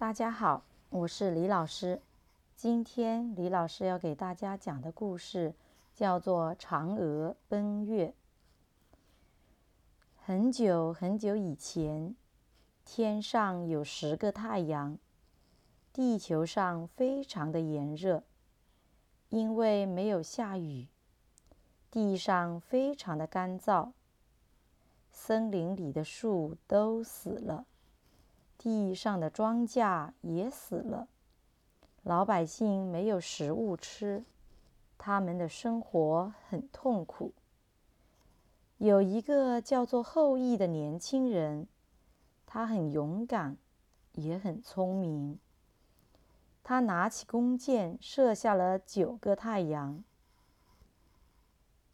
大家好，我是李老师。今天李老师要给大家讲的故事叫做《嫦娥奔月》。很久很久以前，天上有十个太阳，地球上非常的炎热，因为没有下雨，地上非常的干燥，森林里的树都死了。地上的庄稼也死了，老百姓没有食物吃，他们的生活很痛苦。有一个叫做后羿的年轻人，他很勇敢，也很聪明。他拿起弓箭，射下了九个太阳，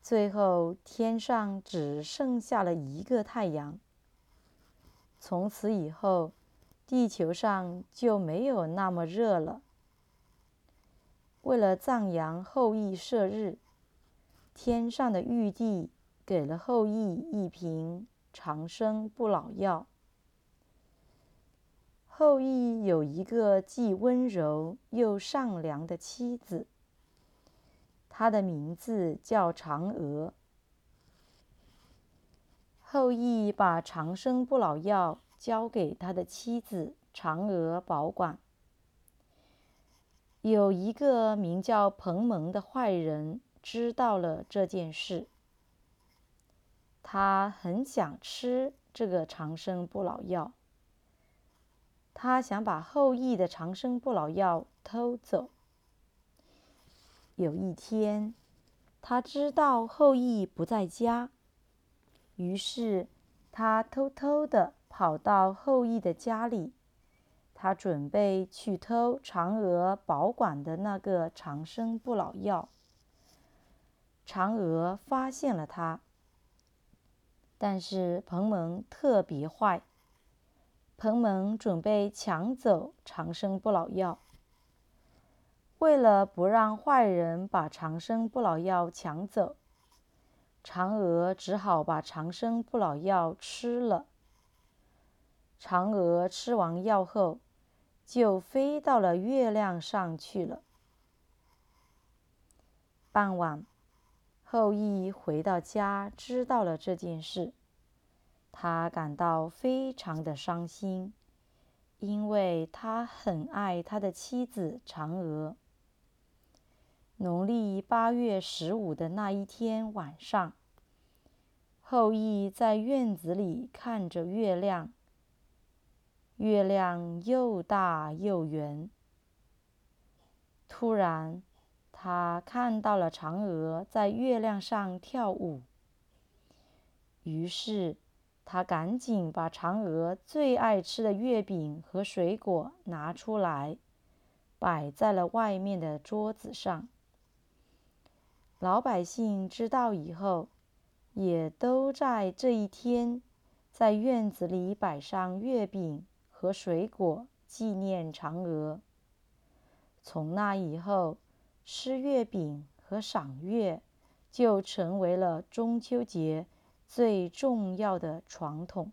最后天上只剩下了一个太阳。从此以后。地球上就没有那么热了。为了赞扬后羿射日，天上的玉帝给了后羿一瓶长生不老药。后羿有一个既温柔又善良的妻子，她的名字叫嫦娥。后羿把长生不老药。交给他的妻子嫦娥保管。有一个名叫彭蒙的坏人知道了这件事，他很想吃这个长生不老药，他想把后羿的长生不老药偷走。有一天，他知道后羿不在家，于是他偷偷的。跑到后羿的家里，他准备去偷嫦娥保管的那个长生不老药。嫦娥发现了他，但是彭蒙特别坏，彭蒙准备抢走长生不老药。为了不让坏人把长生不老药抢走，嫦娥只好把长生不老药吃了。嫦娥吃完药后，就飞到了月亮上去了。傍晚，后羿回到家，知道了这件事，他感到非常的伤心，因为他很爱他的妻子嫦娥。农历八月十五的那一天晚上，后羿在院子里看着月亮。月亮又大又圆。突然，他看到了嫦娥在月亮上跳舞。于是，他赶紧把嫦娥最爱吃的月饼和水果拿出来，摆在了外面的桌子上。老百姓知道以后，也都在这一天在院子里摆上月饼。和水果纪念嫦娥。从那以后，吃月饼和赏月就成为了中秋节最重要的传统。